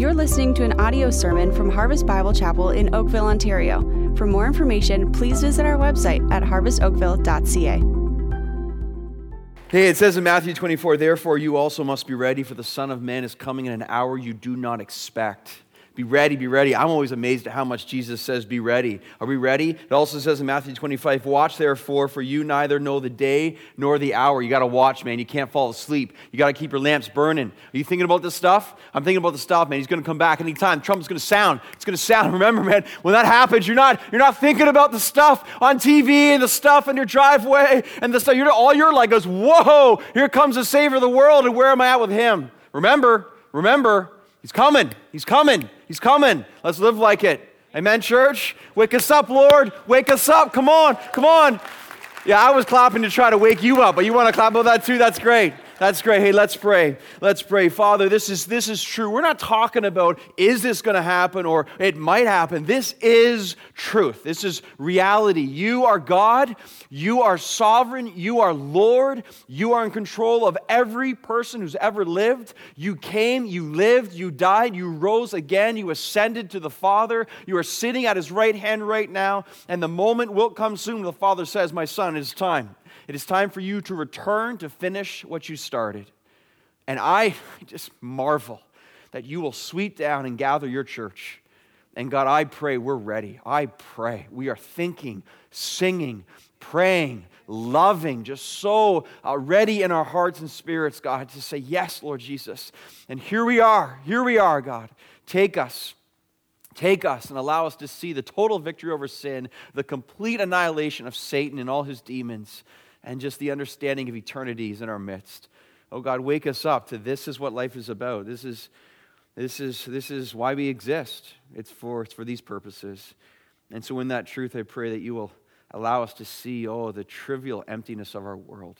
You're listening to an audio sermon from Harvest Bible Chapel in Oakville, Ontario. For more information, please visit our website at harvestoakville.ca. Hey, it says in Matthew 24, therefore you also must be ready, for the Son of Man is coming in an hour you do not expect. Be ready, be ready. I'm always amazed at how much Jesus says, be ready. Are we ready? It also says in Matthew 25, watch therefore, for you neither know the day nor the hour. You got to watch, man. You can't fall asleep. You got to keep your lamps burning. Are you thinking about this stuff? I'm thinking about the stuff, man. He's going to come back anytime. Trump's going to sound. It's going to sound. Remember, man, when that happens, you're not, you're not thinking about the stuff on TV and the stuff in your driveway and the stuff. You're, all you're like goes, whoa, here comes the Savior of the world, and where am I at with him? Remember, remember, he's coming. He's coming. He's coming. Let's live like it. Amen, church? Wake us up, Lord. Wake us up. Come on. Come on. Yeah, I was clapping to try to wake you up, but you want to clap about that too? That's great. That's great. Hey, let's pray. Let's pray. Father, this is this is true. We're not talking about is this going to happen or it might happen. This is truth. This is reality. You are God. You are sovereign. You are Lord. You are in control of every person who's ever lived. You came, you lived, you died, you rose again, you ascended to the Father. You are sitting at his right hand right now, and the moment will come soon the Father says, "My son, it is time." It is time for you to return to finish what you started. And I just marvel that you will sweep down and gather your church. And God, I pray we're ready. I pray we are thinking, singing, praying, loving, just so uh, ready in our hearts and spirits, God, to say, Yes, Lord Jesus. And here we are. Here we are, God. Take us. Take us and allow us to see the total victory over sin, the complete annihilation of Satan and all his demons and just the understanding of eternity is in our midst. Oh God, wake us up to this is what life is about. This is, this is, this is why we exist. It's for, it's for these purposes. And so, in that truth, I pray that you will allow us to see, oh, the trivial emptiness of our world.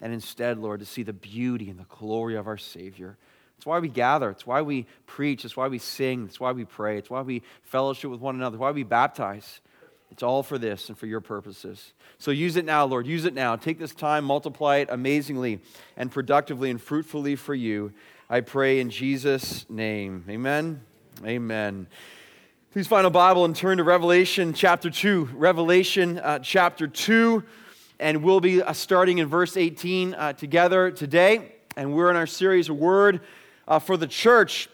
And instead, Lord, to see the beauty and the glory of our Savior. It's why we gather. It's why we preach. It's why we sing. It's why we pray. It's why we fellowship with one another. It's why we baptize. It's all for this and for your purposes. So use it now, Lord. Use it now. Take this time, multiply it amazingly and productively and fruitfully for you. I pray in Jesus' name. Amen. Amen. Please find a Bible and turn to Revelation chapter 2. Revelation uh, chapter 2. And we'll be uh, starting in verse 18 uh, together today. And we're in our series, Word uh, for the Church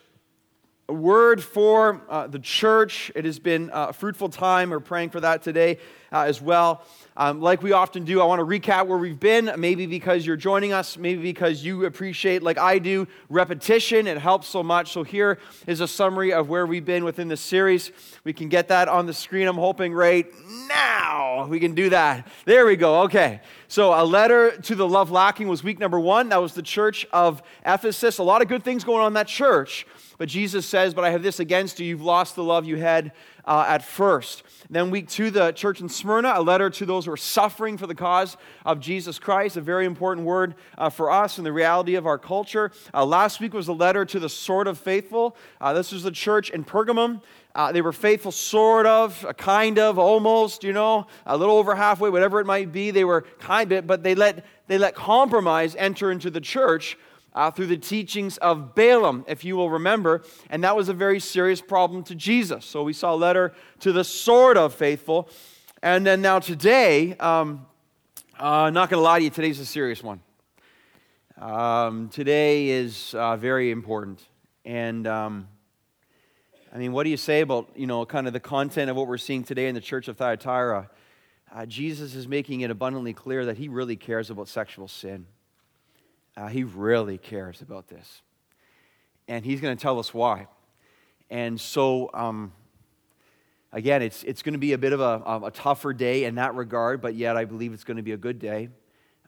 a word for uh, the church. It has been a fruitful time. We're praying for that today uh, as well. Um, like we often do, I want to recap where we've been, maybe because you're joining us, maybe because you appreciate, like I do, repetition. It helps so much. So here is a summary of where we've been within the series. We can get that on the screen, I'm hoping, right now. We can do that. There we go. Okay. So, a letter to the love lacking was week number one. That was the church of Ephesus. A lot of good things going on in that church. But Jesus says, But I have this against you. You've lost the love you had uh, at first. Then, week two, the church in Smyrna, a letter to those who are suffering for the cause of Jesus Christ, a very important word uh, for us and the reality of our culture. Uh, last week was a letter to the sort of faithful. Uh, this was the church in Pergamum. Uh, they were faithful, sort of, a kind of, almost, you know, a little over halfway, whatever it might be. They were kind of, but they let, they let compromise enter into the church uh, through the teachings of Balaam, if you will remember. And that was a very serious problem to Jesus. So we saw a letter to the sort of faithful. And then now today, um, uh, not going to lie to you, today's a serious one. Um, today is uh, very important. And um, I mean, what do you say about, you know, kind of the content of what we're seeing today in the church of Thyatira? Uh, Jesus is making it abundantly clear that he really cares about sexual sin. Uh, he really cares about this. And he's going to tell us why. And so, um, again, it's, it's going to be a bit of a, a, tougher day in that regard, but yet I believe it's going to be a good day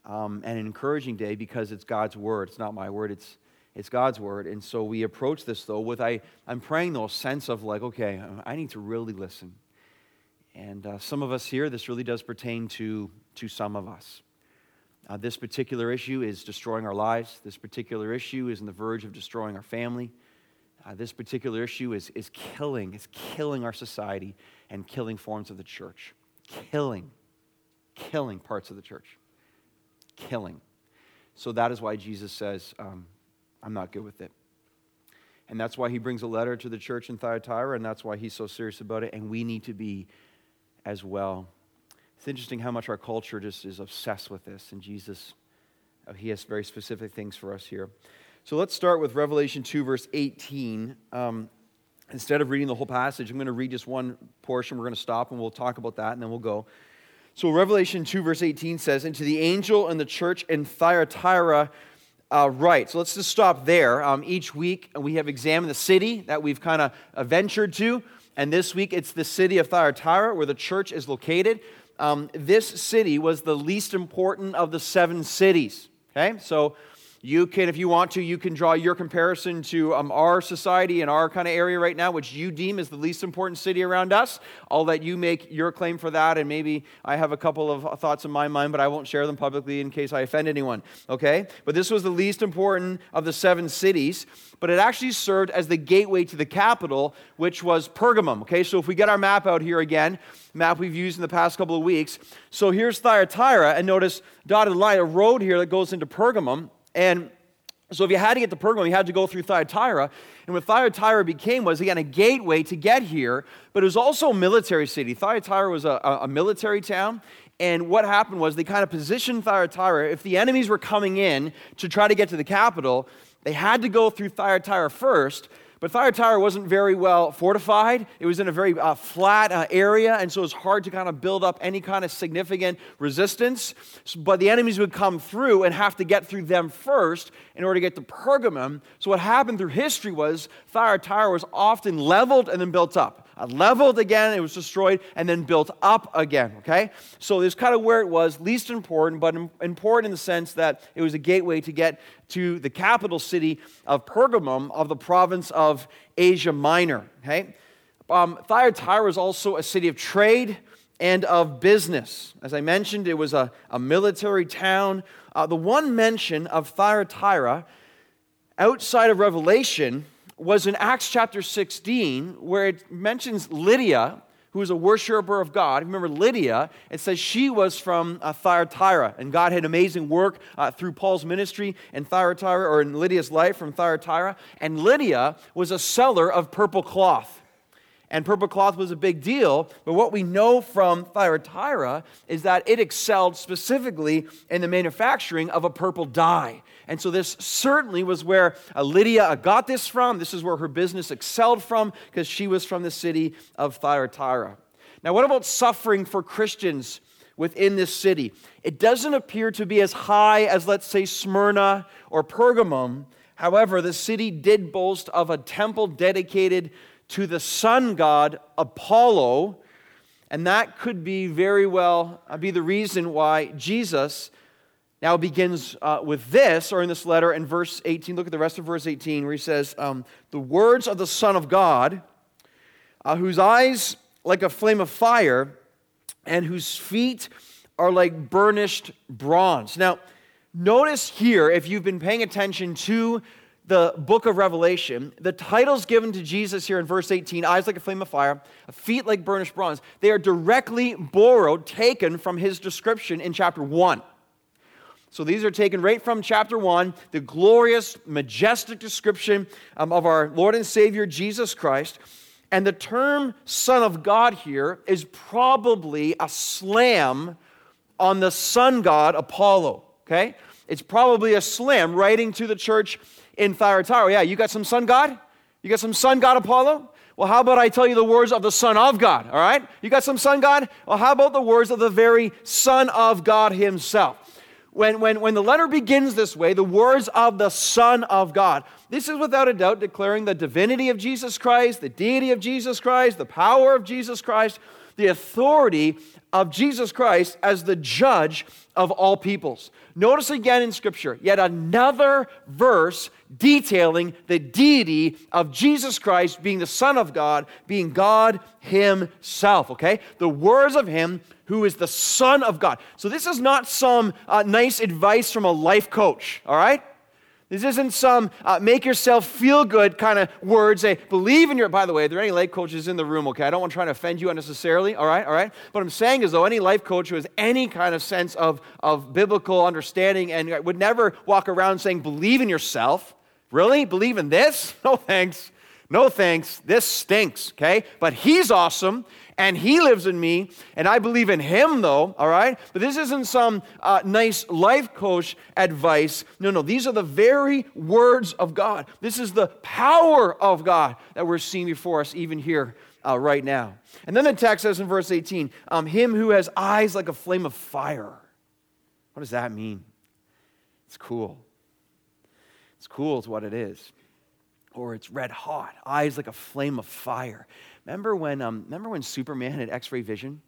um, and an encouraging day because it's God's word. It's not my word, it's, it's God's word. And so we approach this, though, with I, I'm praying, though, a sense of like, okay, I need to really listen. And uh, some of us here, this really does pertain to, to some of us. Uh, this particular issue is destroying our lives. This particular issue is on the verge of destroying our family. Uh, this particular issue is, is killing, it's killing our society and killing forms of the church. Killing, killing parts of the church. Killing. So that is why Jesus says, um, I'm not good with it. And that's why he brings a letter to the church in Thyatira, and that's why he's so serious about it. And we need to be as well. It's interesting how much our culture just is obsessed with this, and Jesus, uh, he has very specific things for us here. So let's start with Revelation 2, verse 18. Um, instead of reading the whole passage, I'm going to read just one portion. We're going to stop and we'll talk about that, and then we'll go. So, Revelation 2, verse 18 says, And to the angel in the church in Thyatira, uh, right. So let's just stop there. Um, each week we have examined the city that we've kind of uh, ventured to. And this week it's the city of Thyatira where the church is located. Um, this city was the least important of the seven cities. Okay? So you can, if you want to, you can draw your comparison to um, our society and our kind of area right now, which you deem is the least important city around us. I'll let you make your claim for that, and maybe I have a couple of thoughts in my mind, but I won't share them publicly in case I offend anyone. Okay? But this was the least important of the seven cities, but it actually served as the gateway to the capital, which was Pergamum. Okay? So if we get our map out here again, map we've used in the past couple of weeks. So here's Thyatira, and notice dotted line, a road here that goes into Pergamum. And so if you had to get to Pergamum, you had to go through Thyatira. And what Thyatira became was, again, a gateway to get here, but it was also a military city. Thyatira was a, a military town. And what happened was they kind of positioned Thyatira. If the enemies were coming in to try to get to the capital, they had to go through Thyatira first but Thyatira wasn't very well fortified. It was in a very uh, flat uh, area, and so it was hard to kind of build up any kind of significant resistance. But the enemies would come through and have to get through them first in order to get to Pergamum. So what happened through history was Thyatira was often leveled and then built up. Leveled again, it was destroyed, and then built up again. Okay? So this kind of where it was, least important, but important in the sense that it was a gateway to get to the capital city of Pergamum of the province of Asia Minor. Okay? Um, Thyatira was also a city of trade and of business. As I mentioned, it was a, a military town. Uh, the one mention of Thyatira outside of Revelation was in Acts chapter 16, where it mentions Lydia, who was a worshiper of God. Remember Lydia, it says she was from uh, Thyatira, and God had amazing work uh, through Paul's ministry in Thyatira, or in Lydia's life from Thyatira. And Lydia was a seller of purple cloth. And purple cloth was a big deal, but what we know from Thyatira is that it excelled specifically in the manufacturing of a purple dye. And so this certainly was where uh, Lydia got this from. This is where her business excelled from because she was from the city of Thyatira. Now, what about suffering for Christians within this city? It doesn't appear to be as high as, let's say, Smyrna or Pergamum. However, the city did boast of a temple dedicated to the sun god Apollo, and that could be very well uh, be the reason why Jesus now begins uh, with this, or in this letter in verse 18. Look at the rest of verse 18, where he says, um, The words of the Son of God, uh, whose eyes like a flame of fire, and whose feet are like burnished bronze. Now, notice here, if you've been paying attention to the book of Revelation, the titles given to Jesus here in verse 18 eyes like a flame of fire, feet like burnished bronze they are directly borrowed, taken from his description in chapter 1. So these are taken right from chapter 1, the glorious, majestic description um, of our Lord and Savior Jesus Christ. And the term Son of God here is probably a slam on the sun god Apollo. Okay? It's probably a slam writing to the church in Thyatira. Yeah, you got some sun god? You got some sun god Apollo? Well, how about I tell you the words of the Son of God? All right? You got some sun god? Well, how about the words of the very Son of God Himself? when, when, when the letter begins this way, the words of the Son of God, this is without a doubt declaring the divinity of Jesus Christ, the deity of Jesus Christ, the power of Jesus Christ, the authority of Jesus Christ as the judge of all peoples. Notice again in Scripture, yet another verse detailing the deity of Jesus Christ being the Son of God, being God Himself, okay? The words of Him who is the Son of God. So this is not some uh, nice advice from a life coach, all right? This isn't some uh, make yourself feel good kind of words. Say, believe in your. By the way, are there any life coaches in the room? Okay, I don't want to try to offend you unnecessarily. All right, all right. What I'm saying is, though, any life coach who has any kind of sense of, of biblical understanding and would never walk around saying, believe in yourself. Really? Believe in this? No thanks. No thanks. This stinks, okay? But he's awesome and he lives in me and I believe in him though, all right? But this isn't some uh, nice life coach advice. No, no. These are the very words of God. This is the power of God that we're seeing before us even here uh, right now. And then the text says in verse 18, um, him who has eyes like a flame of fire. What does that mean? It's cool. It's cool, is what it is or it's red hot, eyes like a flame of fire. Remember when, um, remember when Superman had x ray vision?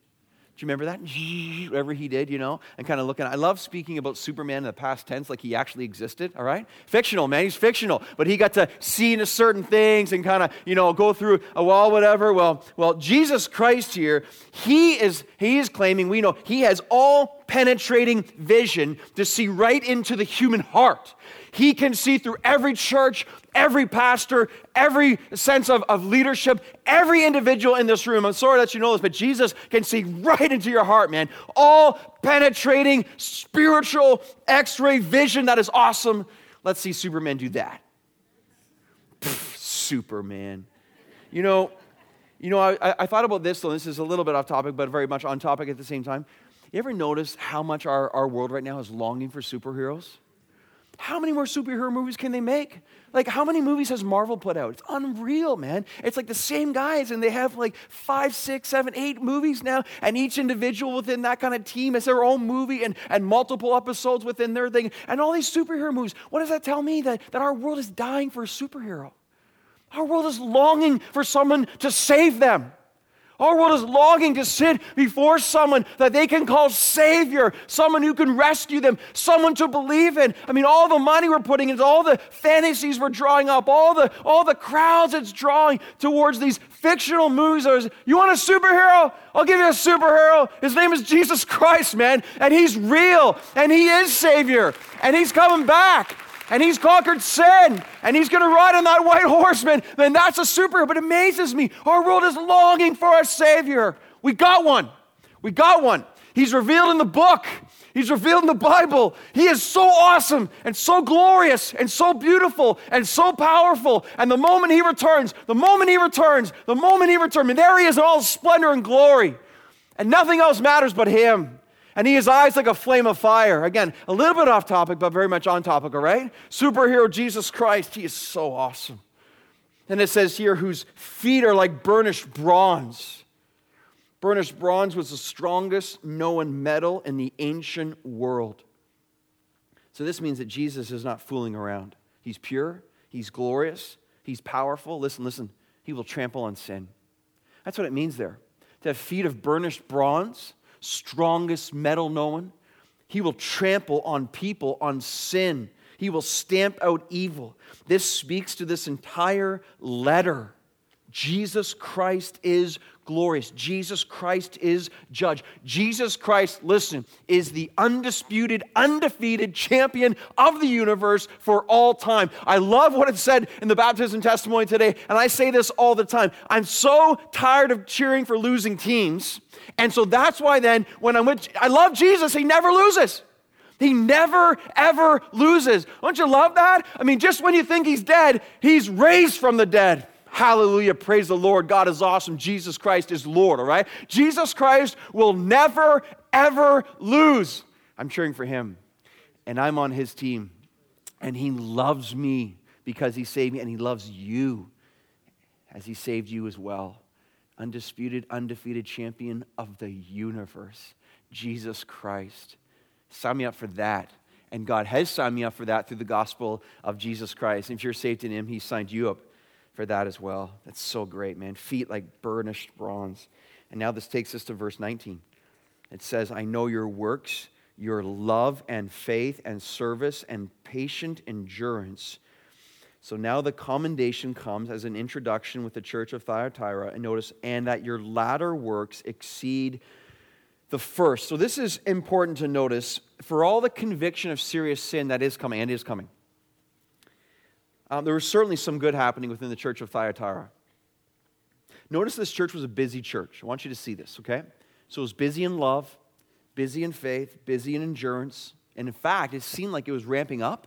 Do you remember that? Whatever he did, you know, and kind of looking. I love speaking about Superman in the past tense like he actually existed, all right? Fictional, man, he's fictional. But he got to see into certain things and kind of, you know, go through a wall, whatever. Well, well, Jesus Christ here, he is, he is claiming, we know, he has all penetrating vision to see right into the human heart. He can see through every church, every pastor, every sense of, of leadership, every individual in this room. I'm sorry that you know this, but Jesus can see right into your heart, man. All penetrating spiritual x ray vision that is awesome. Let's see Superman do that. Pfft, Superman. You know, you know, I, I thought about this, though. This is a little bit off topic, but very much on topic at the same time. You ever notice how much our, our world right now is longing for superheroes? How many more superhero movies can they make? Like, how many movies has Marvel put out? It's unreal, man. It's like the same guys, and they have like five, six, seven, eight movies now, and each individual within that kind of team has their own movie and, and multiple episodes within their thing, and all these superhero movies. What does that tell me? That, that our world is dying for a superhero. Our world is longing for someone to save them. Our world is longing to sit before someone that they can call Savior, someone who can rescue them, someone to believe in. I mean, all the money we're putting into, all the fantasies we're drawing up, all the, all the crowds it's drawing towards these fictional movies. You want a superhero? I'll give you a superhero. His name is Jesus Christ, man. And he's real, and he is Savior, and he's coming back and he's conquered sin and he's going to ride on that white horseman, then that's a superhero. But it amazes me. Our world is longing for a Savior. We got one. We got one. He's revealed in the book. He's revealed in the Bible. He is so awesome and so glorious and so beautiful and so powerful. And the moment he returns, the moment he returns, the moment he returns, and there he is in all splendor and glory. And nothing else matters but him and he has eyes like a flame of fire. Again, a little bit off topic, but very much on topic, all right? Superhero Jesus Christ, he is so awesome. And it says here, whose feet are like burnished bronze. Burnished bronze was the strongest known metal in the ancient world. So this means that Jesus is not fooling around. He's pure, he's glorious, he's powerful. Listen, listen, he will trample on sin. That's what it means there. To have feet of burnished bronze strongest metal known. He will trample on people, on sin. He will stamp out evil. This speaks to this entire letter. Jesus Christ is glorious. Jesus Christ is judge. Jesus Christ, listen, is the undisputed, undefeated champion of the universe for all time. I love what it said in the baptism testimony today, and I say this all the time. I'm so tired of cheering for losing teams. And so that's why then, when I'm with, I love Jesus, he never loses. He never, ever loses. Don't you love that? I mean, just when you think he's dead, he's raised from the dead. Hallelujah. Praise the Lord. God is awesome. Jesus Christ is Lord, all right? Jesus Christ will never, ever lose. I'm cheering for him, and I'm on his team, and he loves me because he saved me, and he loves you as he saved you as well. Undisputed, undefeated champion of the universe, Jesus Christ. Sign me up for that. And God has signed me up for that through the gospel of Jesus Christ. And if you're saved in Him, He signed you up for that as well. That's so great, man. Feet like burnished bronze. And now this takes us to verse 19. It says, I know your works, your love and faith and service and patient endurance. So now the commendation comes as an introduction with the church of Thyatira. And notice, and that your latter works exceed the first. So this is important to notice for all the conviction of serious sin that is coming and is coming. Um, there was certainly some good happening within the church of Thyatira. Notice this church was a busy church. I want you to see this, okay? So it was busy in love, busy in faith, busy in endurance. And in fact, it seemed like it was ramping up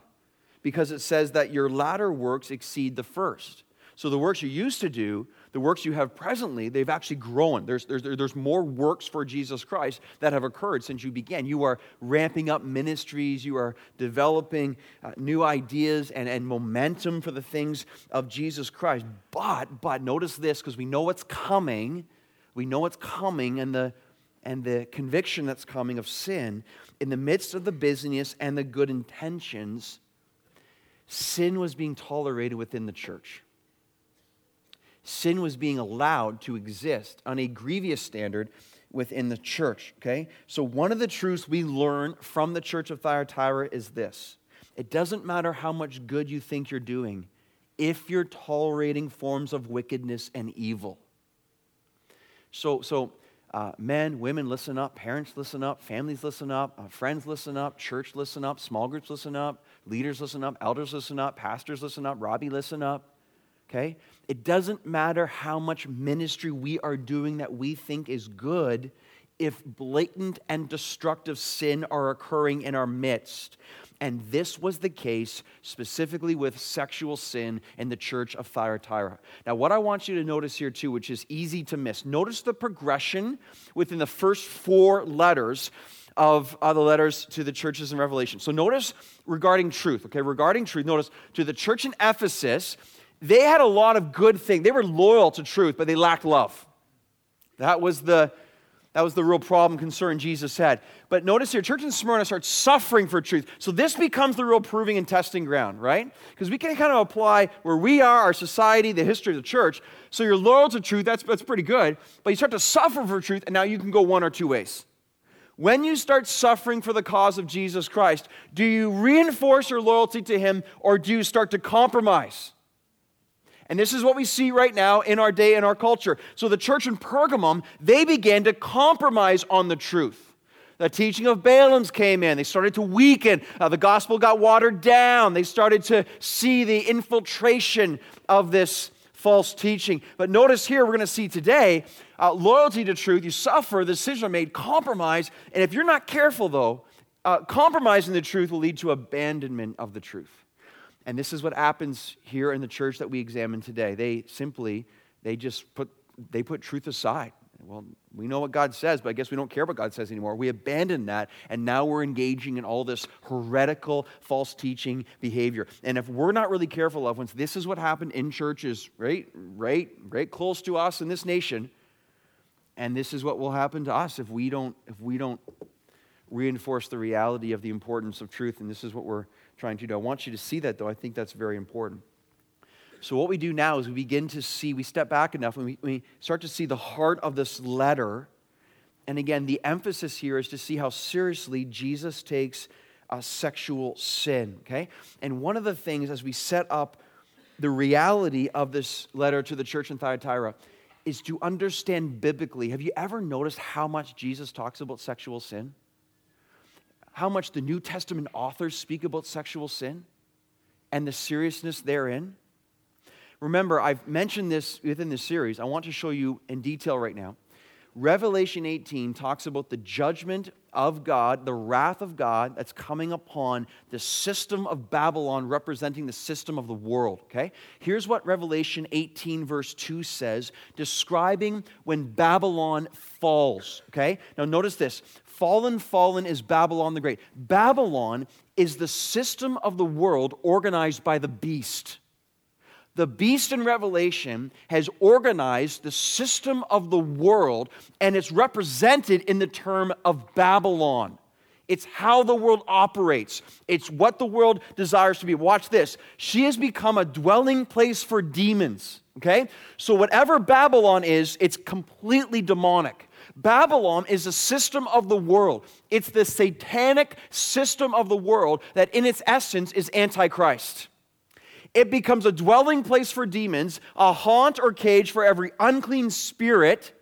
because it says that your latter works exceed the first. So the works you used to do, the works you have presently, they've actually grown. There's, there's, there's more works for Jesus Christ that have occurred since you began. You are ramping up ministries, you are developing uh, new ideas and, and momentum for the things of Jesus Christ. But, but notice this, because we know what's coming. We know what's coming, and the, and the conviction that's coming of sin in the midst of the busyness and the good intentions, sin was being tolerated within the church sin was being allowed to exist on a grievous standard within the church. Okay? So, one of the truths we learn from the church of Thyatira is this it doesn't matter how much good you think you're doing if you're tolerating forms of wickedness and evil. So, so uh, men, women, listen up. Parents, listen up. Families, listen up. Uh, friends, listen up. Church, listen up. Small groups, listen up. Leaders, listen up. Elders, listen up. Pastors, listen up. Robbie, listen up. Okay? It doesn't matter how much ministry we are doing that we think is good if blatant and destructive sin are occurring in our midst. And this was the case specifically with sexual sin in the church of Thyatira. Now, what I want you to notice here, too, which is easy to miss, notice the progression within the first four letters of uh, the letters to the churches in Revelation. So, notice regarding truth, okay, regarding truth, notice to the church in Ephesus, they had a lot of good things. They were loyal to truth, but they lacked love. That was the, that was the real problem, concern Jesus had. But notice here, church in Smyrna starts suffering for truth. So this becomes the real proving and testing ground, right? Because we can kind of apply where we are, our society, the history of the church. So you're loyal to truth, that's, that's pretty good. But you start to suffer for truth, and now you can go one or two ways. When you start suffering for the cause of Jesus Christ, do you reinforce your loyalty to Him or do you start to compromise? And this is what we see right now in our day and our culture. So the church in Pergamum, they began to compromise on the truth. The teaching of Balaam's came in. They started to weaken. Uh, the gospel got watered down. They started to see the infiltration of this false teaching. But notice here, we're going to see today uh, loyalty to truth. You suffer, the decision made, compromise. And if you're not careful, though, uh, compromising the truth will lead to abandonment of the truth. And this is what happens here in the church that we examine today. They simply, they just put, they put truth aside. Well, we know what God says, but I guess we don't care what God says anymore. We abandon that, and now we're engaging in all this heretical, false teaching behavior. And if we're not really careful, loved ones, this is what happened in churches, right, right, right close to us in this nation. And this is what will happen to us if we don't, if we don't reinforce the reality of the importance of truth. And this is what we're trying to do. I want you to see that, though. I think that's very important. So, what we do now is we begin to see, we step back enough and we, we start to see the heart of this letter. And again, the emphasis here is to see how seriously Jesus takes a sexual sin, okay? And one of the things as we set up the reality of this letter to the church in Thyatira is to understand biblically. Have you ever noticed how much Jesus talks about sexual sin? How much the New Testament authors speak about sexual sin and the seriousness therein. Remember, I've mentioned this within this series. I want to show you in detail right now. Revelation 18 talks about the judgment of God, the wrath of God that's coming upon the system of Babylon representing the system of the world, okay? Here's what Revelation 18 verse 2 says describing when Babylon falls, okay? Now notice this. Fallen, fallen is Babylon the Great. Babylon is the system of the world organized by the beast. The beast in Revelation has organized the system of the world, and it's represented in the term of Babylon. It's how the world operates. It's what the world desires to be. Watch this. She has become a dwelling place for demons. Okay? So, whatever Babylon is, it's completely demonic. Babylon is a system of the world. It's the satanic system of the world that, in its essence, is Antichrist. It becomes a dwelling place for demons, a haunt or cage for every unclean spirit,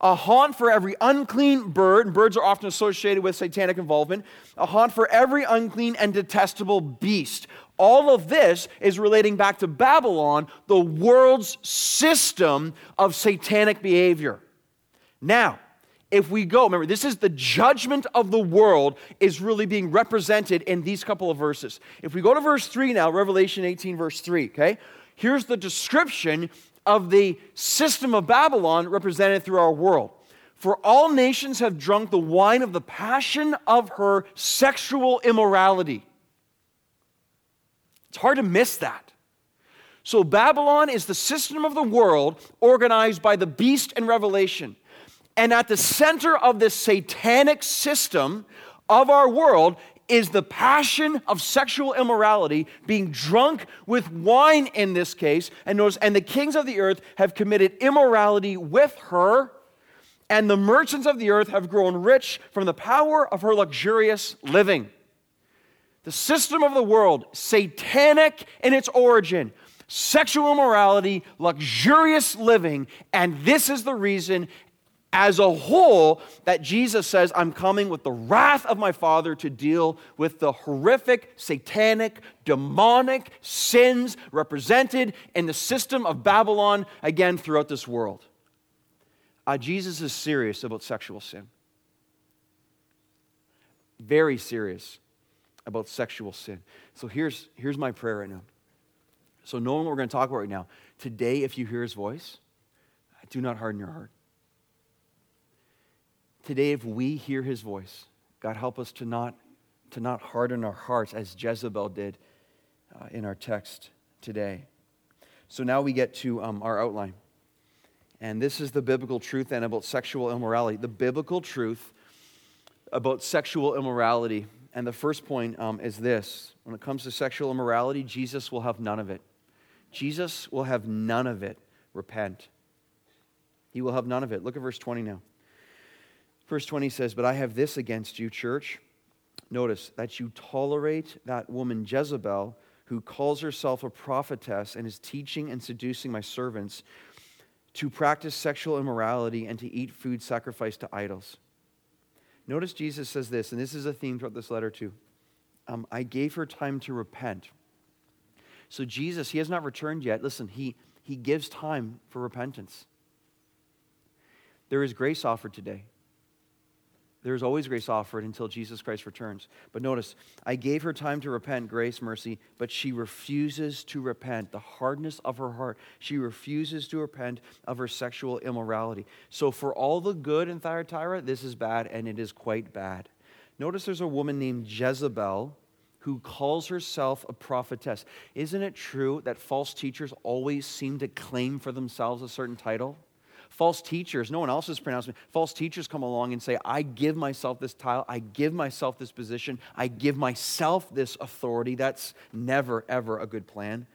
a haunt for every unclean bird, and birds are often associated with satanic involvement, a haunt for every unclean and detestable beast. All of this is relating back to Babylon, the world's system of satanic behavior. Now, if we go, remember, this is the judgment of the world is really being represented in these couple of verses. If we go to verse 3 now, Revelation 18, verse 3, okay? Here's the description of the system of Babylon represented through our world. For all nations have drunk the wine of the passion of her sexual immorality. It's hard to miss that. So, Babylon is the system of the world organized by the beast in revelation. And at the center of this satanic system of our world is the passion of sexual immorality, being drunk with wine in this case. And notice, and the kings of the earth have committed immorality with her, and the merchants of the earth have grown rich from the power of her luxurious living. The system of the world, satanic in its origin, sexual immorality, luxurious living, and this is the reason as a whole that Jesus says, I'm coming with the wrath of my Father to deal with the horrific, satanic, demonic sins represented in the system of Babylon again throughout this world. Uh, Jesus is serious about sexual sin. Very serious about sexual sin. So here's, here's my prayer right now. So, knowing what we're going to talk about right now, today, if you hear his voice, do not harden your heart Today, if we hear his voice, God help us to not, to not harden our hearts as Jezebel did uh, in our text today. So now we get to um, our outline. And this is the biblical truth then about sexual immorality. The biblical truth about sexual immorality. And the first point um, is this when it comes to sexual immorality, Jesus will have none of it. Jesus will have none of it. Repent. He will have none of it. Look at verse 20 now. Verse 20 says, But I have this against you, church. Notice that you tolerate that woman Jezebel, who calls herself a prophetess and is teaching and seducing my servants to practice sexual immorality and to eat food sacrificed to idols. Notice Jesus says this, and this is a theme throughout this letter too. Um, I gave her time to repent. So Jesus, he has not returned yet. Listen, he, he gives time for repentance. There is grace offered today. There is always grace offered until Jesus Christ returns. But notice, I gave her time to repent, grace, mercy, but she refuses to repent. The hardness of her heart, she refuses to repent of her sexual immorality. So, for all the good in Thyatira, this is bad, and it is quite bad. Notice there's a woman named Jezebel who calls herself a prophetess. Isn't it true that false teachers always seem to claim for themselves a certain title? False teachers, no one else else's pronouncement, false teachers come along and say, I give myself this title, I give myself this position, I give myself this authority. That's never, ever a good plan.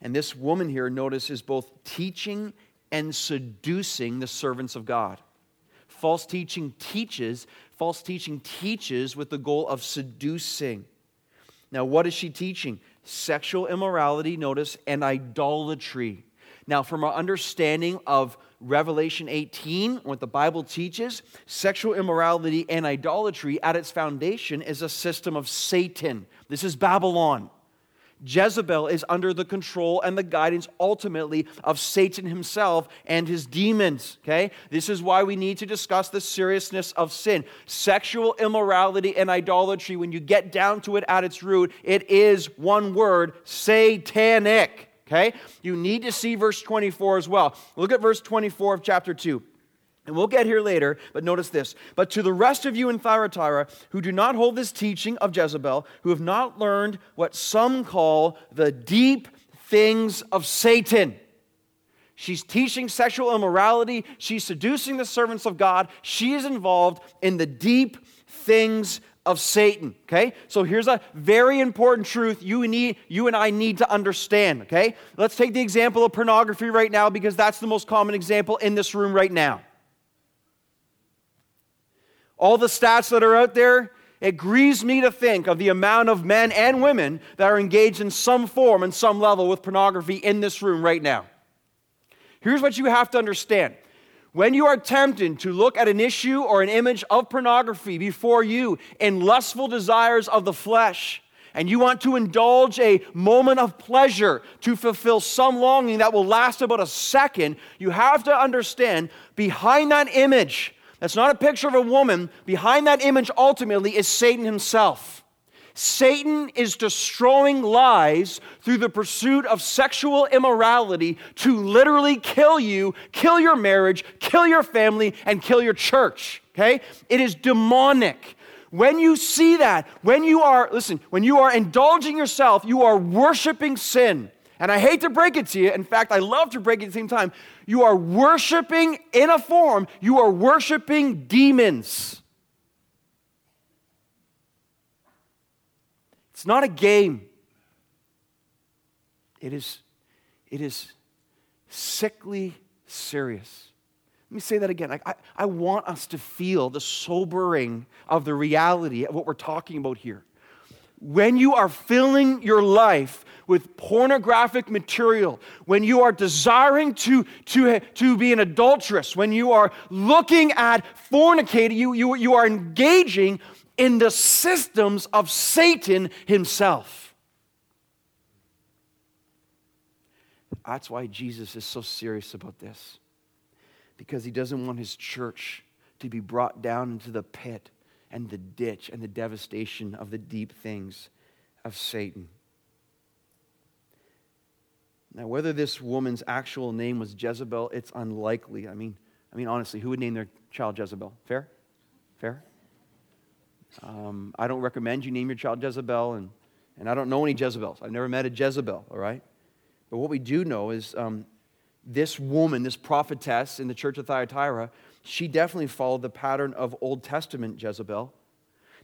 And this woman here, notice, is both teaching and seducing the servants of God. False teaching teaches, false teaching teaches with the goal of seducing. Now, what is she teaching? Sexual immorality, notice, and idolatry. Now, from our understanding of Revelation 18, what the Bible teaches, sexual immorality and idolatry at its foundation is a system of Satan. This is Babylon. Jezebel is under the control and the guidance ultimately of Satan himself and his demons. Okay? This is why we need to discuss the seriousness of sin. Sexual immorality and idolatry, when you get down to it at its root, it is one word satanic. Okay? You need to see verse 24 as well. Look at verse 24 of chapter 2. And we'll get here later, but notice this. But to the rest of you in Thyatira who do not hold this teaching of Jezebel, who have not learned what some call the deep things of Satan. She's teaching sexual immorality. She's seducing the servants of God. She is involved in the deep things of Satan. Okay? So here's a very important truth you, need, you and I need to understand. Okay? Let's take the example of pornography right now because that's the most common example in this room right now. All the stats that are out there, it grieves me to think of the amount of men and women that are engaged in some form and some level with pornography in this room right now. Here's what you have to understand when you are tempted to look at an issue or an image of pornography before you in lustful desires of the flesh, and you want to indulge a moment of pleasure to fulfill some longing that will last about a second, you have to understand behind that image, That's not a picture of a woman. Behind that image, ultimately, is Satan himself. Satan is destroying lives through the pursuit of sexual immorality to literally kill you, kill your marriage, kill your family, and kill your church. Okay? It is demonic. When you see that, when you are, listen, when you are indulging yourself, you are worshiping sin. And I hate to break it to you. In fact, I love to break it at the same time. You are worshiping in a form, you are worshiping demons. It's not a game. It is, it is sickly serious. Let me say that again. I, I, I, want us to feel the sobering of the reality of what we're talking about here. When you are filling your life with pornographic material, when you are desiring to, to, to be an adulteress, when you are looking at fornicating, you, you, you are engaging in the systems of Satan himself. That's why Jesus is so serious about this. Because he doesn't want his church to be brought down into the pit and the ditch and the devastation of the deep things of Satan. Now, whether this woman's actual name was Jezebel, it's unlikely. I mean, I mean, honestly, who would name their child Jezebel? Fair? Fair? Um, I don't recommend you name your child Jezebel, and, and I don't know any Jezebels. I've never met a Jezebel, all right? But what we do know is um, this woman, this prophetess in the church of Thyatira, she definitely followed the pattern of Old Testament Jezebel.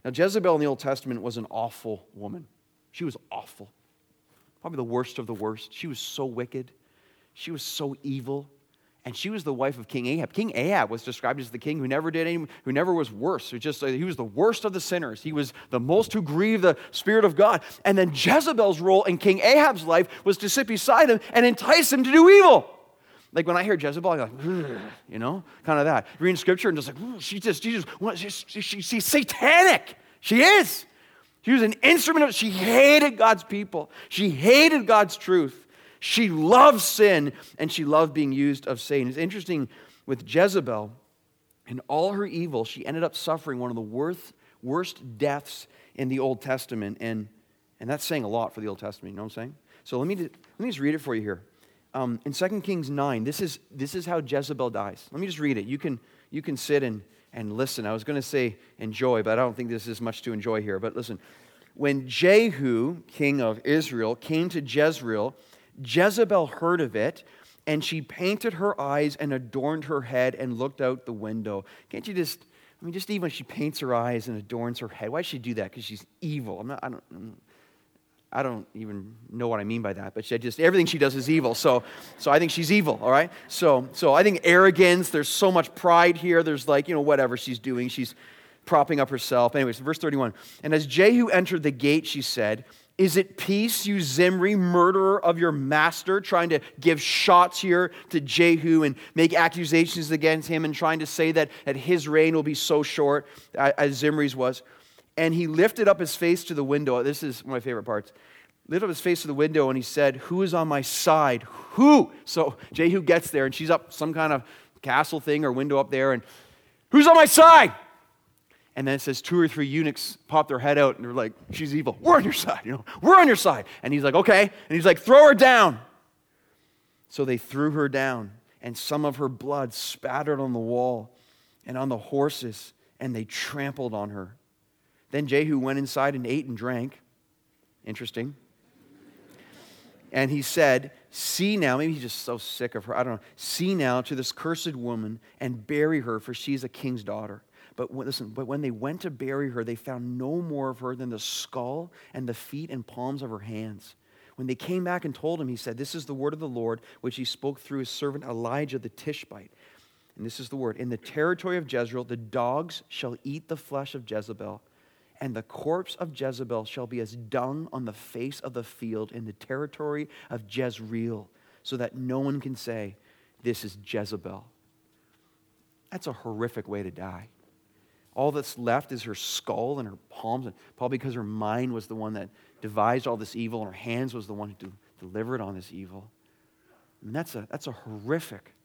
Now, Jezebel in the Old Testament was an awful woman. She was awful. Probably the worst of the worst. She was so wicked. She was so evil and she was the wife of King Ahab. King Ahab was described as the king who never did any, who never was worse. Just he was the worst of the sinners. He was the most who grieved the spirit of God. And then Jezebel's role in King Ahab's life was to sit beside him and entice him to do evil. Like when I hear Jezebel, I'm like, you know, kind of that. Reading scripture and just like, she just, she just, she, she, she's satanic. She is. She was an instrument of, she hated God's people. She hated God's truth. She loved sin and she loved being used of Satan. It's interesting with Jezebel, in all her evil, she ended up suffering one of the worst, worst deaths in the Old Testament. And, and that's saying a lot for the Old Testament, you know what I'm saying? So let me, let me just read it for you here. Um, in 2 Kings 9, this is, this is how Jezebel dies. Let me just read it. You can, you can sit and, and listen. I was going to say enjoy, but I don't think this is much to enjoy here. But listen, when Jehu, king of Israel, came to Jezreel, Jezebel heard of it, and she painted her eyes and adorned her head and looked out the window. Can't you just, I mean, just even she paints her eyes and adorns her head, why does she do that? Because she's evil. I'm not, I don't, I don't even know what I mean by that, but she just everything she does is evil. So, so I think she's evil. All right. So, so I think arrogance. There's so much pride here. There's like you know whatever she's doing. She's propping up herself. Anyways, verse 31. And as Jehu entered the gate, she said, is it peace, you Zimri, murderer of your master, trying to give shots here to Jehu and make accusations against him and trying to say that, that his reign will be so short uh, as Zimri's was? And he lifted up his face to the window. This is one of my favorite parts. Lifted up his face to the window and he said, Who is on my side? Who? So Jehu gets there and she's up some kind of castle thing or window up there and who's on my side? And then it says two or three eunuchs pop their head out and they're like, she's evil. We're on your side, you know, we're on your side. And he's like, okay. And he's like, throw her down. So they threw her down, and some of her blood spattered on the wall and on the horses, and they trampled on her. Then Jehu went inside and ate and drank. Interesting. And he said, See now, maybe he's just so sick of her. I don't know. See now to this cursed woman and bury her, for she's a king's daughter. But listen, but when they went to bury her, they found no more of her than the skull and the feet and palms of her hands. When they came back and told him, he said, This is the word of the Lord, which he spoke through his servant Elijah the Tishbite. And this is the word In the territory of Jezreel, the dogs shall eat the flesh of Jezebel, and the corpse of Jezebel shall be as dung on the face of the field in the territory of Jezreel, so that no one can say, This is Jezebel. That's a horrific way to die. All that's left is her skull and her palms, and probably because her mind was the one that devised all this evil, and her hands was the one who delivered on this evil. And that's a, that's a horrific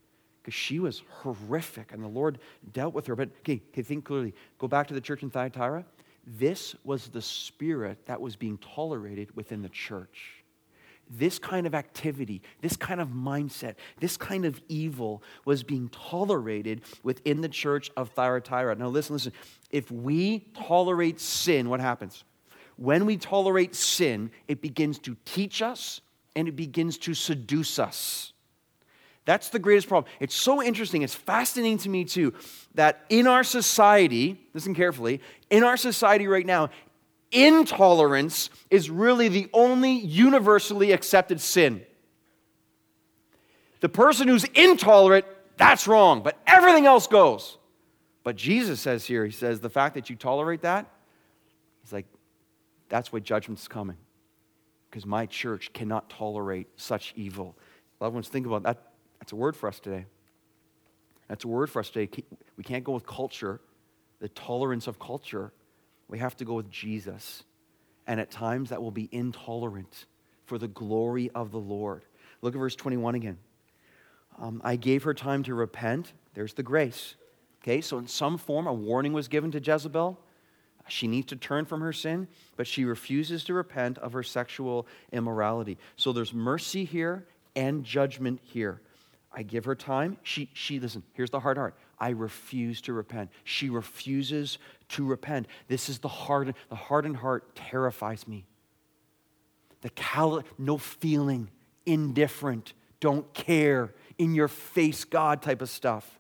because she was horrific and the Lord dealt with her. But okay, okay, think clearly. Go back to the church in Thyatira. This was the spirit that was being tolerated within the church. This kind of activity, this kind of mindset, this kind of evil was being tolerated within the church of Thyatira. Now, listen, listen. If we tolerate sin, what happens? When we tolerate sin, it begins to teach us and it begins to seduce us. That's the greatest problem. It's so interesting. It's fascinating to me, too, that in our society, listen carefully, in our society right now, intolerance is really the only universally accepted sin. The person who's intolerant, that's wrong, but everything else goes. But Jesus says here, He says, the fact that you tolerate that, He's like, that's why judgment's coming. Because my church cannot tolerate such evil. Loved ones, think about that. That's a word for us today. That's a word for us today. We can't go with culture, the tolerance of culture. We have to go with Jesus. And at times that will be intolerant for the glory of the Lord. Look at verse 21 again. Um, I gave her time to repent. There's the grace. Okay, so in some form, a warning was given to Jezebel. She needs to turn from her sin, but she refuses to repent of her sexual immorality. So there's mercy here and judgment here. I give her time. She, she listen, here's the hard heart. I refuse to repent. She refuses to repent. This is the hardened, the hardened heart terrifies me. The cal- no feeling, indifferent, don't care, in your face God type of stuff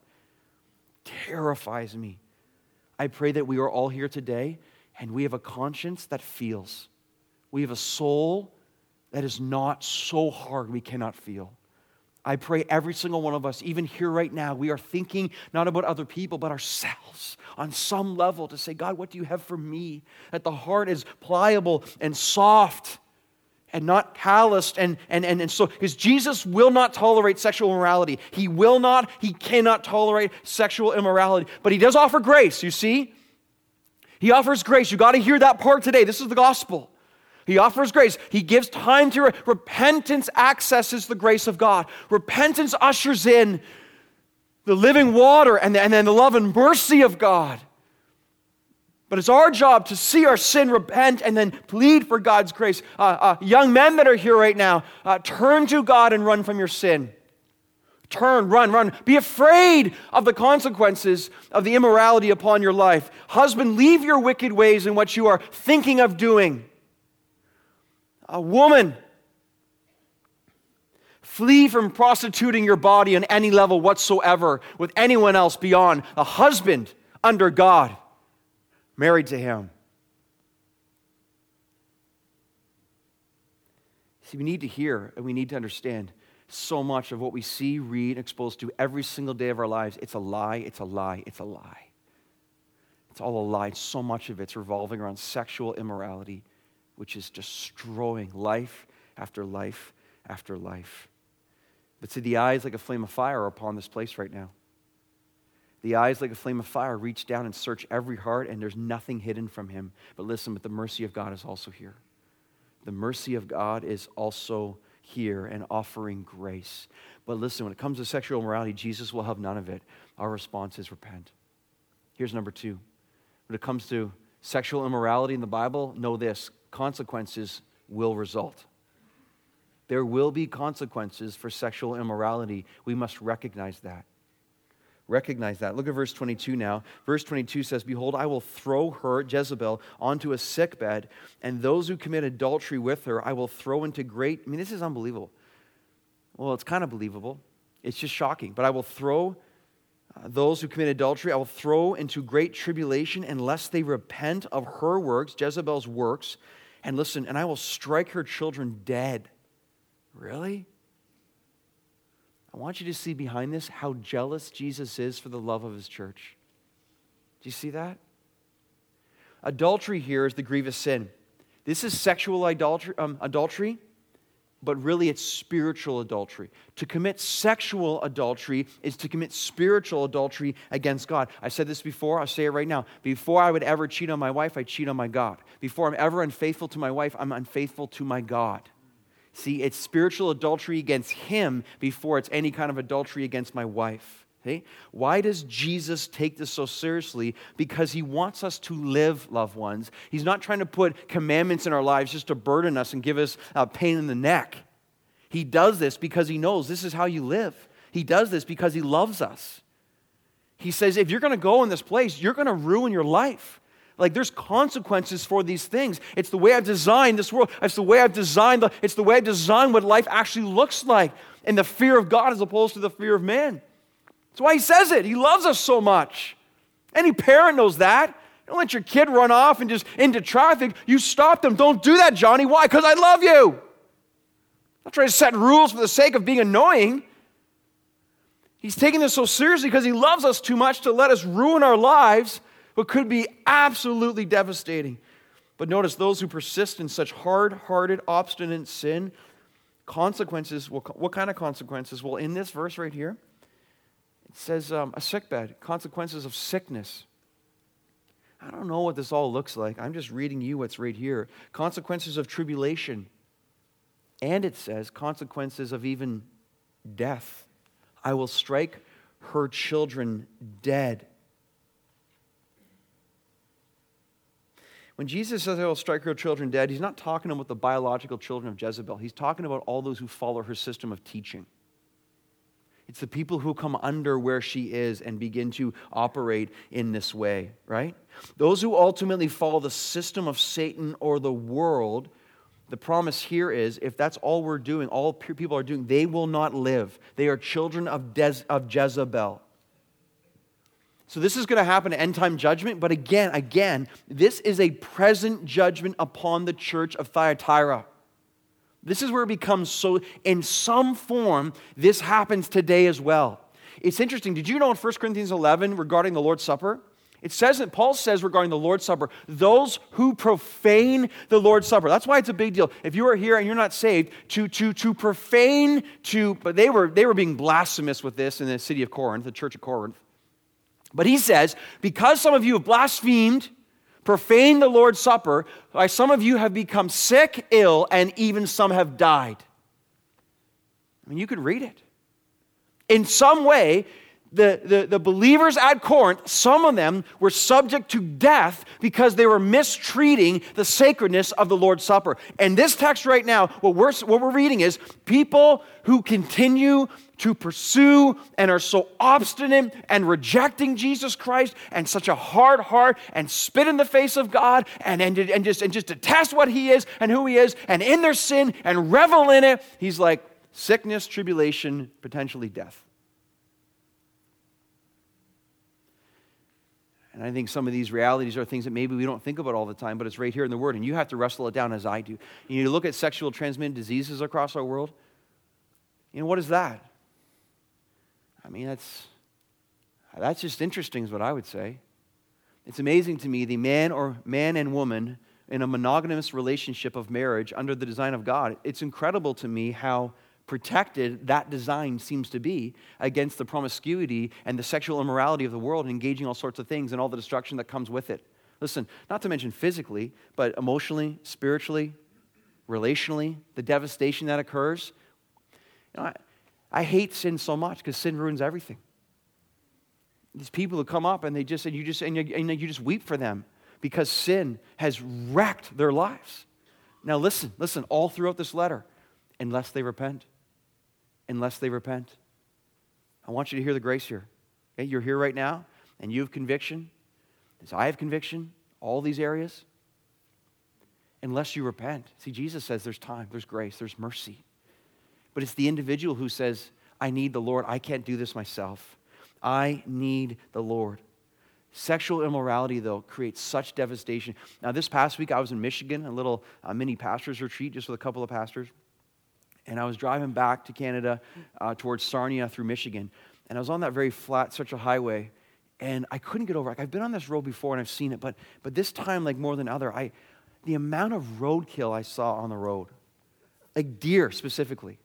terrifies me. I pray that we are all here today and we have a conscience that feels. We have a soul that is not so hard we cannot feel. I pray every single one of us, even here right now, we are thinking not about other people, but ourselves on some level to say, God, what do you have for me? That the heart is pliable and soft and not calloused. And, and, and, and so, because Jesus will not tolerate sexual immorality. He will not, he cannot tolerate sexual immorality. But he does offer grace, you see? He offers grace. You got to hear that part today. This is the gospel. He offers grace. He gives time to re- repentance accesses the grace of God. Repentance ushers in the living water and, the, and then the love and mercy of God. But it's our job to see our sin, repent, and then plead for God's grace. Uh, uh, young men that are here right now, uh, turn to God and run from your sin. Turn, run, run. Be afraid of the consequences of the immorality upon your life. Husband, leave your wicked ways and what you are thinking of doing. A woman, flee from prostituting your body on any level whatsoever with anyone else beyond a husband under God, married to Him. See, we need to hear and we need to understand so much of what we see, read, exposed to every single day of our lives. It's a lie, it's a lie, it's a lie. It's all a lie. So much of it's revolving around sexual immorality which is destroying life after life after life. But see, the eyes like a flame of fire are upon this place right now. The eyes like a flame of fire reach down and search every heart, and there's nothing hidden from him. But listen, but the mercy of God is also here. The mercy of God is also here and offering grace. But listen, when it comes to sexual immorality, Jesus will have none of it. Our response is repent. Here's number two. When it comes to sexual immorality in the Bible, know this consequences will result. There will be consequences for sexual immorality. We must recognize that. Recognize that. Look at verse 22 now. Verse 22 says, Behold, I will throw her, Jezebel, onto a sick bed, and those who commit adultery with her I will throw into great. I mean, this is unbelievable. Well, it's kind of believable. It's just shocking. But I will throw uh, those who commit adultery, I will throw into great tribulation unless they repent of her works, Jezebel's works, and listen, and I will strike her children dead. Really? I want you to see behind this how jealous Jesus is for the love of his church. Do you see that? Adultery here is the grievous sin. This is sexual adultery, um, adultery but really it's spiritual adultery. To commit sexual adultery is to commit spiritual adultery against God. I said this before, I'll say it right now. Before I would ever cheat on my wife, I cheat on my God. Before I'm ever unfaithful to my wife, I'm unfaithful to my God. See, it's spiritual adultery against him before it's any kind of adultery against my wife. Okay? Why does Jesus take this so seriously? Because he wants us to live, loved ones. He's not trying to put commandments in our lives just to burden us and give us a pain in the neck. He does this because he knows this is how you live. He does this because he loves us. He says, if you're going to go in this place, you're going to ruin your life. Like there's consequences for these things. It's the way I've designed this world. It's the way I've designed the, it's the way I've designed what life actually looks like in the fear of God as opposed to the fear of man. That's why he says it. He loves us so much. Any parent knows that. Don't let your kid run off and just into traffic. You stop them. Don't do that, Johnny. Why? Because I love you. Not trying to set rules for the sake of being annoying. He's taking this so seriously because he loves us too much to let us ruin our lives, but could be absolutely devastating. But notice those who persist in such hard hearted, obstinate sin, consequences, will, what kind of consequences? Well, in this verse right here, it says um, a sickbed, consequences of sickness. I don't know what this all looks like. I'm just reading you what's right here. Consequences of tribulation. And it says consequences of even death. I will strike her children dead. When Jesus says, I will strike her children dead, he's not talking about the biological children of Jezebel. He's talking about all those who follow her system of teaching. It's the people who come under where she is and begin to operate in this way, right? Those who ultimately follow the system of Satan or the world, the promise here is if that's all we're doing, all people are doing, they will not live. They are children of, Des- of Jezebel. So this is going to happen at end time judgment, but again, again, this is a present judgment upon the church of Thyatira. This is where it becomes so, in some form, this happens today as well. It's interesting. Did you know in 1 Corinthians 11 regarding the Lord's Supper? It says that Paul says regarding the Lord's Supper, those who profane the Lord's Supper. That's why it's a big deal. If you are here and you're not saved, to, to, to profane, to, but they were, they were being blasphemous with this in the city of Corinth, the church of Corinth. But he says, because some of you have blasphemed, profane the Lord's Supper, why some of you have become sick, ill, and even some have died. I mean, you could read it. In some way, the, the, the, believers at Corinth, some of them were subject to death because they were mistreating the sacredness of the Lord's Supper. And this text right now, what we're, what we're reading is people who continue to pursue and are so obstinate and rejecting Jesus Christ and such a hard heart and spit in the face of God and, and, and, just, and just detest what He is and who He is and in their sin and revel in it. He's like sickness, tribulation, potentially death. And I think some of these realities are things that maybe we don't think about all the time, but it's right here in the Word. And you have to wrestle it down as I do. You need to look at sexual transmitted diseases across our world. You know, what is that? I mean, that's, that's just interesting, is what I would say. It's amazing to me the man or man and woman in a monogamous relationship of marriage under the design of God. It's incredible to me how protected that design seems to be against the promiscuity and the sexual immorality of the world, and engaging all sorts of things and all the destruction that comes with it. Listen, not to mention physically, but emotionally, spiritually, relationally, the devastation that occurs. You know, I, I hate sin so much because sin ruins everything. These people who come up and they just and you just and you, and you just weep for them because sin has wrecked their lives. Now listen, listen, all throughout this letter, unless they repent unless they repent. I want you to hear the grace here. Okay? You're here right now, and you have conviction, as I have conviction, all these areas. Unless you repent. See, Jesus says there's time, there's grace, there's mercy. But it's the individual who says, I need the Lord. I can't do this myself. I need the Lord. Sexual immorality, though, creates such devastation. Now, this past week, I was in Michigan, a little uh, mini pastor's retreat just with a couple of pastors and I was driving back to Canada uh, towards Sarnia through Michigan. And I was on that very flat, such a highway, and I couldn't get over. Like, I've been on this road before and I've seen it, but, but this time, like more than other, I, the amount of roadkill I saw on the road, like deer specifically.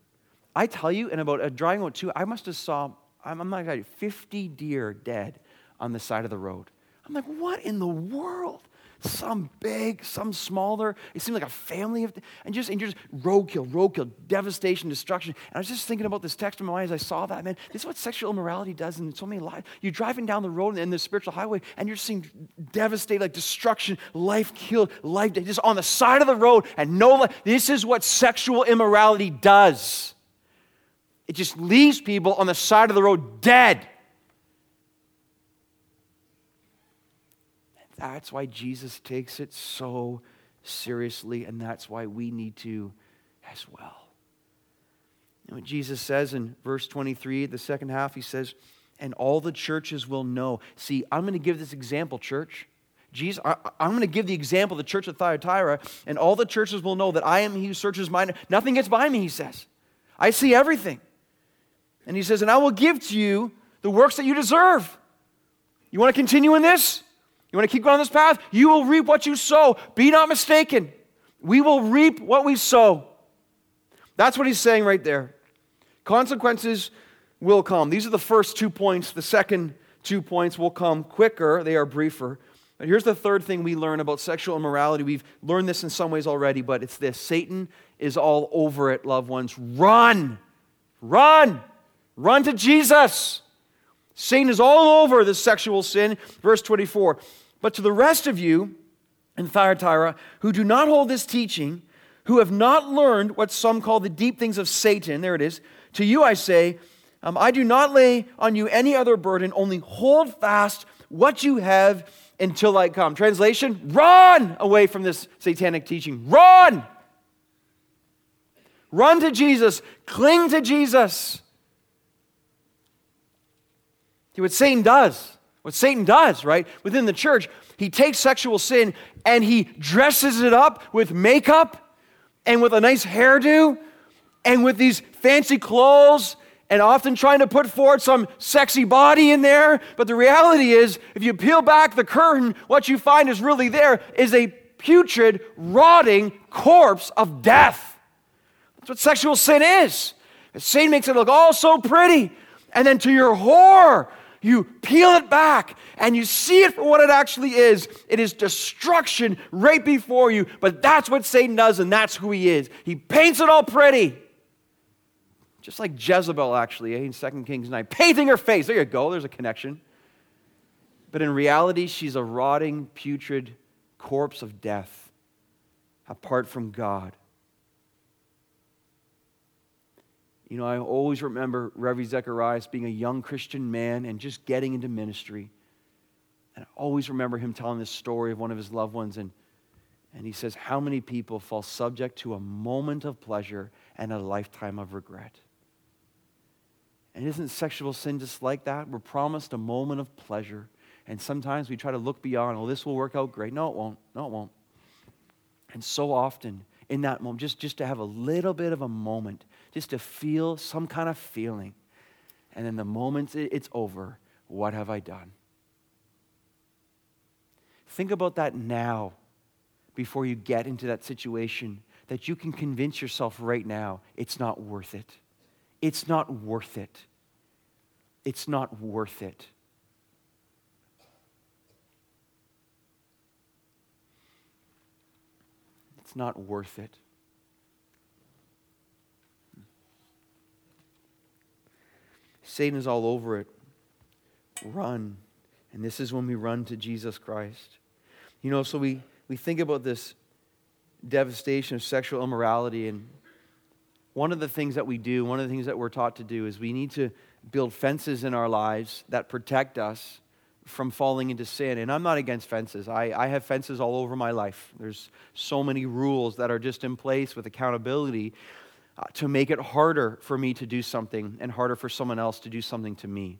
I tell you, in about a driving about two, I must have saw, I'm, I'm not kidding, 50 deer dead on the side of the road. I'm like, what in the world? Some big, some smaller. It seemed like a family of, and just, and just roadkill, roadkill, devastation, destruction. And I was just thinking about this text in my mind as I saw that, man. This is what sexual immorality does in so many lives. You're driving down the road in the spiritual highway, and you're seeing devastate, like destruction, life killed, life just on the side of the road, and no life. This is what sexual immorality does. It just leaves people on the side of the road dead. That's why Jesus takes it so seriously, and that's why we need to as well. And what Jesus says in verse 23, the second half, he says, and all the churches will know. See, I'm going to give this example, church. Jesus, I, am going to give the example, the church of Thyatira, and all the churches will know that I am he who searches mine. Nothing gets by me, he says. I see everything. And he says, and I will give to you the works that you deserve. You want to continue in this? You want to keep going on this path? You will reap what you sow. Be not mistaken. We will reap what we sow. That's what he's saying right there. Consequences will come. These are the first two points. The second two points will come quicker, they are briefer. But here's the third thing we learn about sexual immorality. We've learned this in some ways already, but it's this Satan is all over it, loved ones. Run! Run! Run to Jesus! Satan is all over this sexual sin. Verse 24. But to the rest of you in Thyatira who do not hold this teaching, who have not learned what some call the deep things of Satan, there it is, to you I say, um, I do not lay on you any other burden, only hold fast what you have until I come. Translation Run away from this satanic teaching. Run! Run to Jesus. Cling to Jesus. See what Satan does what Satan does, right? Within the church, he takes sexual sin and he dresses it up with makeup and with a nice hairdo and with these fancy clothes and often trying to put forward some sexy body in there. But the reality is, if you peel back the curtain, what you find is really there is a putrid, rotting corpse of death. That's what sexual sin is. Satan makes it look all so pretty. And then to your horror, you peel it back and you see it for what it actually is. It is destruction right before you. But that's what Satan does, and that's who he is. He paints it all pretty. Just like Jezebel, actually, eh, in 2 Kings 9. Painting her face. There you go, there's a connection. But in reality, she's a rotting, putrid corpse of death apart from God. You know, I always remember Reverend Zacharias being a young Christian man and just getting into ministry. And I always remember him telling this story of one of his loved ones. And, and he says, How many people fall subject to a moment of pleasure and a lifetime of regret? And isn't sexual sin just like that? We're promised a moment of pleasure. And sometimes we try to look beyond, well, this will work out great. No, it won't. No, it won't. And so often in that moment, just, just to have a little bit of a moment just to feel some kind of feeling. And then the moment it's over, what have I done? Think about that now before you get into that situation that you can convince yourself right now it's not worth it. It's not worth it. It's not worth it. It's not worth it. Satan is all over it. Run. And this is when we run to Jesus Christ. You know, so we, we think about this devastation of sexual immorality. And one of the things that we do, one of the things that we're taught to do, is we need to build fences in our lives that protect us from falling into sin. And I'm not against fences. I, I have fences all over my life. There's so many rules that are just in place with accountability uh, to make it harder for me to do something and harder for someone else to do something to me.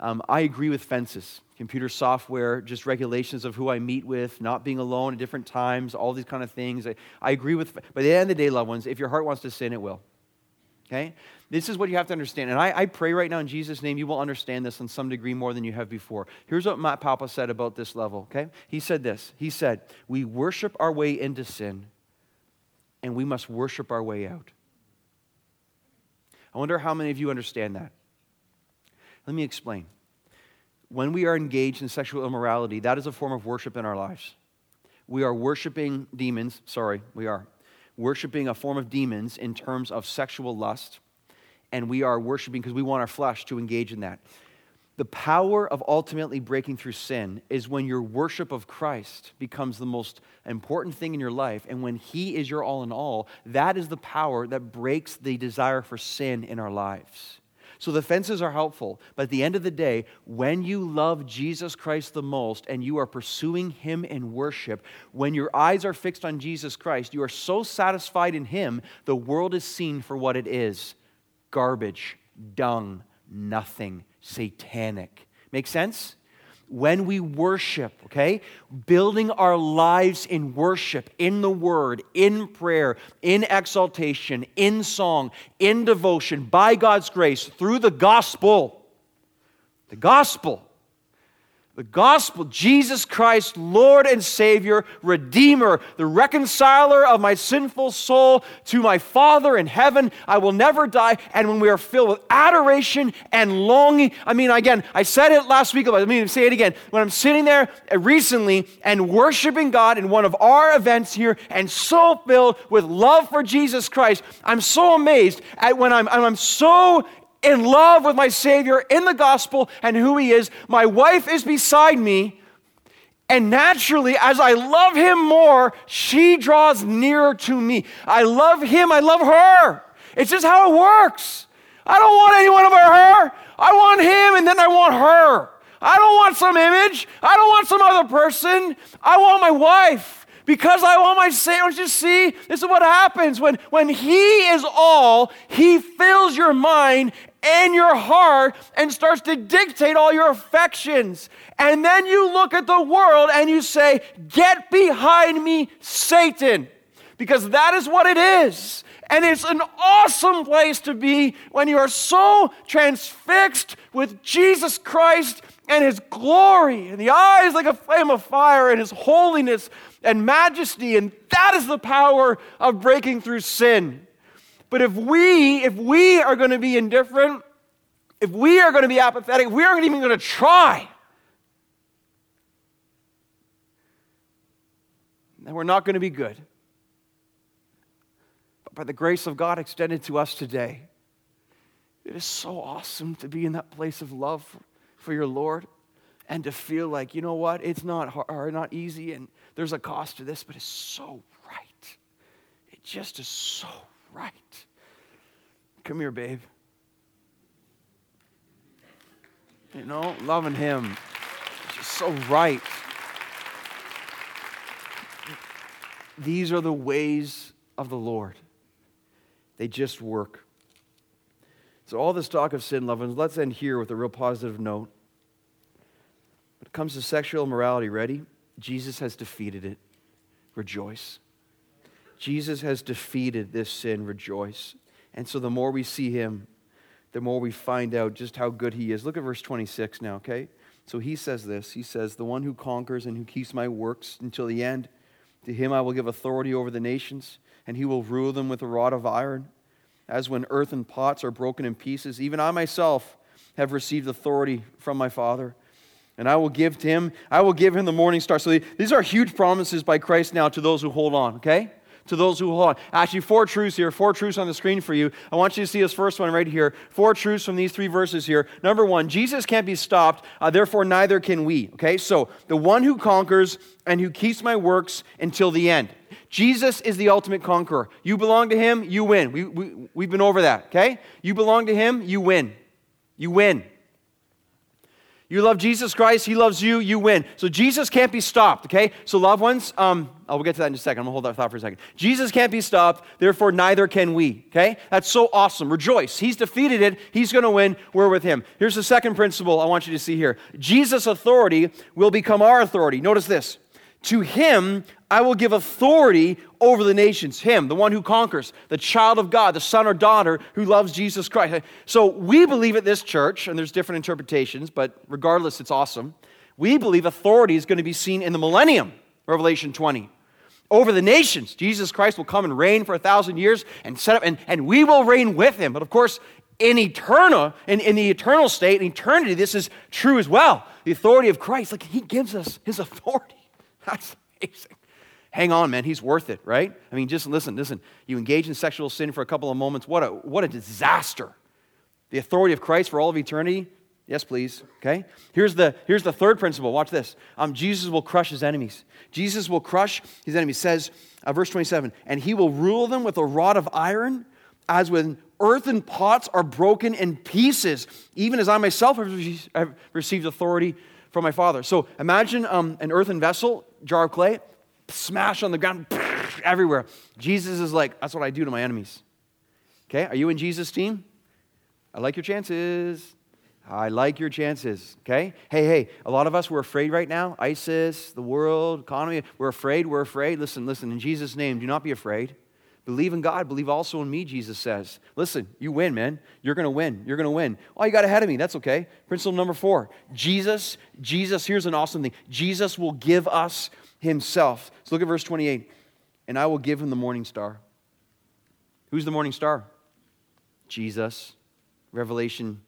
Um, I agree with fences, computer software, just regulations of who I meet with, not being alone at different times, all these kind of things. I, I agree with, but at the end of the day, loved ones, if your heart wants to sin, it will. Okay? This is what you have to understand. And I, I, pray right now in Jesus' name, you will understand this in some degree more than you have before. Here's what Matt Papa said about this level, okay? He said this He said, We worship our way into sin, and we must worship our way out. I wonder how many of you understand that. Let me explain. When we are engaged in sexual immorality, that is a form of worship in our lives. we are worshiping demons. Sorry, we are worshiping a form of demons in terms of sexual lust. And we are worshiping because we want our flesh to engage in that. The power of ultimately breaking through sin is when your worship of Christ becomes the most important thing in your life. And when He is your all in all, that is the power that breaks the desire for sin in our lives. So the fences are helpful, but at the end of the day, when you love Jesus Christ the most and you are pursuing Him in worship, when your eyes are fixed on Jesus Christ, you are so satisfied in Him, the world is seen for what it is garbage, dung, nothing satanic. Make sense? When we worship, okay, building our lives in worship, in the word, in prayer, in exaltation, in song, in devotion, by God's grace, through the gospel, the gospel, the gospel, Jesus Christ, Lord and Savior, Redeemer, the reconciler of my sinful soul to my Father in heaven. I will never die. And when we are filled with adoration and longing, I mean, again, I said it last week, but I mean, say it again. When I'm sitting there uh, recently and worshiping God in one of our events here and so filled with love for Jesus Christ, I'm so amazed at when I'm, I'm so in love with my Savior in the gospel and who He is. My wife is beside me. And naturally, as I love Him more, she draws nearer to me. I love Him, I love her. It's just how it works. I don't want anyone but her. I want Him, and then I want her. I don't want some image. I don't want some other person. I want my wife because I want my Savior. Don't you see? This is what happens when, when He is all, He fills your mind and your heart and starts to dictate all your affections. And then you look at the world and you say, Get behind me, Satan. Because that is what it is. And it's an awesome place to be when you are so transfixed with Jesus Christ and his glory, and the eyes like a flame of fire, and his holiness and majesty. And that is the power of breaking through sin. But if we, if we are going to be indifferent, if we are going to be apathetic, we aren't even going to try, then we're not going to be good. But by the grace of God extended to us today, it is so awesome to be in that place of love for your Lord and to feel like, you know what, it's not hard, not easy, and there's a cost to this, but it's so right. It just is so right. Come here, babe. You know, loving Him. Just so right. These are the ways of the Lord. They just work. So, all this talk of sin, loved let's end here with a real positive note. When it comes to sexual immorality, ready? Jesus has defeated it. Rejoice. Jesus has defeated this sin. Rejoice. And so, the more we see him, the more we find out just how good he is. Look at verse 26 now, okay? So he says this He says, The one who conquers and who keeps my works until the end, to him I will give authority over the nations, and he will rule them with a rod of iron. As when earthen pots are broken in pieces, even I myself have received authority from my Father. And I will give to him, I will give him the morning star. So these are huge promises by Christ now to those who hold on, okay? To those who hold on. Actually, four truths here, four truths on the screen for you. I want you to see this first one right here. Four truths from these three verses here. Number one, Jesus can't be stopped, uh, therefore neither can we. Okay, so the one who conquers and who keeps my works until the end. Jesus is the ultimate conqueror. You belong to him, you win. We, we, we've been over that, okay? You belong to him, you win. You win. You love Jesus Christ, He loves you, you win. So Jesus can't be stopped, okay? So, loved ones, um, oh, we'll get to that in a second. I'm gonna hold that thought for a second. Jesus can't be stopped, therefore, neither can we, okay? That's so awesome. Rejoice. He's defeated it, He's gonna win. We're with Him. Here's the second principle I want you to see here Jesus' authority will become our authority. Notice this. To him I will give authority over the nations. Him, the one who conquers, the child of God, the son or daughter who loves Jesus Christ. So we believe at this church, and there's different interpretations, but regardless, it's awesome. We believe authority is going to be seen in the millennium, Revelation 20. Over the nations, Jesus Christ will come and reign for a thousand years and set up, and, and we will reign with him. But of course, in eternal, in, in the eternal state, in eternity, this is true as well. The authority of Christ, like he gives us his authority. That's amazing. hang on, man, he's worth it, right? I mean, just listen, listen. You engage in sexual sin for a couple of moments, what a, what a disaster. The authority of Christ for all of eternity, yes, please, okay? Here's the, here's the third principle. Watch this. Um, Jesus will crush his enemies. Jesus will crush his enemies. says, uh, verse 27, and he will rule them with a rod of iron, as when earthen pots are broken in pieces, even as I myself have received authority from my Father. So imagine um, an earthen vessel, jar of clay, smash on the ground everywhere. Jesus is like, that's what I do to my enemies. Okay, are you in Jesus' team? I like your chances. I like your chances. Okay? Hey, hey, a lot of us, we're afraid right now. ISIS, the world, economy, we're afraid, we're afraid. Listen, listen, in Jesus' name, do not be afraid. Believe in God, believe also in me, Jesus says. Listen, you win, man. You're going to win. You're going to win. Oh, you got ahead of me. That's okay. Principle number four Jesus, Jesus, here's an awesome thing Jesus will give us himself. So look at verse 28. And I will give him the morning star. Who's the morning star? Jesus. Revelation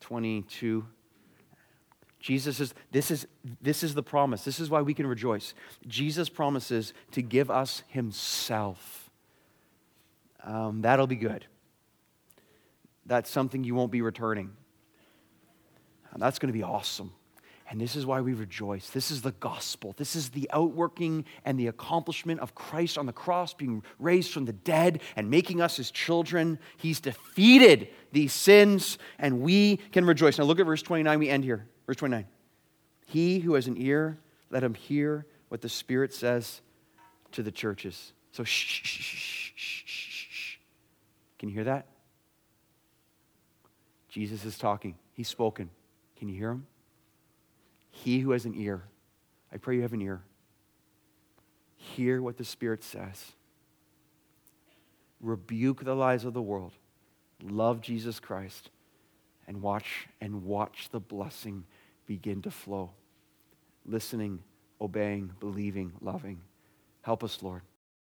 22. Jesus is this is this is the promise. This is why we can rejoice. Jesus promises to give us himself. Um, that'll be good. That's something you won't be returning. And that's going to be awesome. And this is why we rejoice. This is the gospel. This is the outworking and the accomplishment of Christ on the cross, being raised from the dead and making us his children. He's defeated these sins, and we can rejoice. Now look at verse 29. We end here. Verse 29. He who has an ear, let him hear what the Spirit says to the churches. So shh, shh, shh, shh. Can you hear that? Jesus is talking. He's spoken. Can you hear him? He who has an ear, I pray you have an ear. Hear what the Spirit says. Rebuke the lies of the world. Love Jesus Christ and watch and watch the blessing begin to flow. Listening, obeying, believing, loving. Help us, Lord.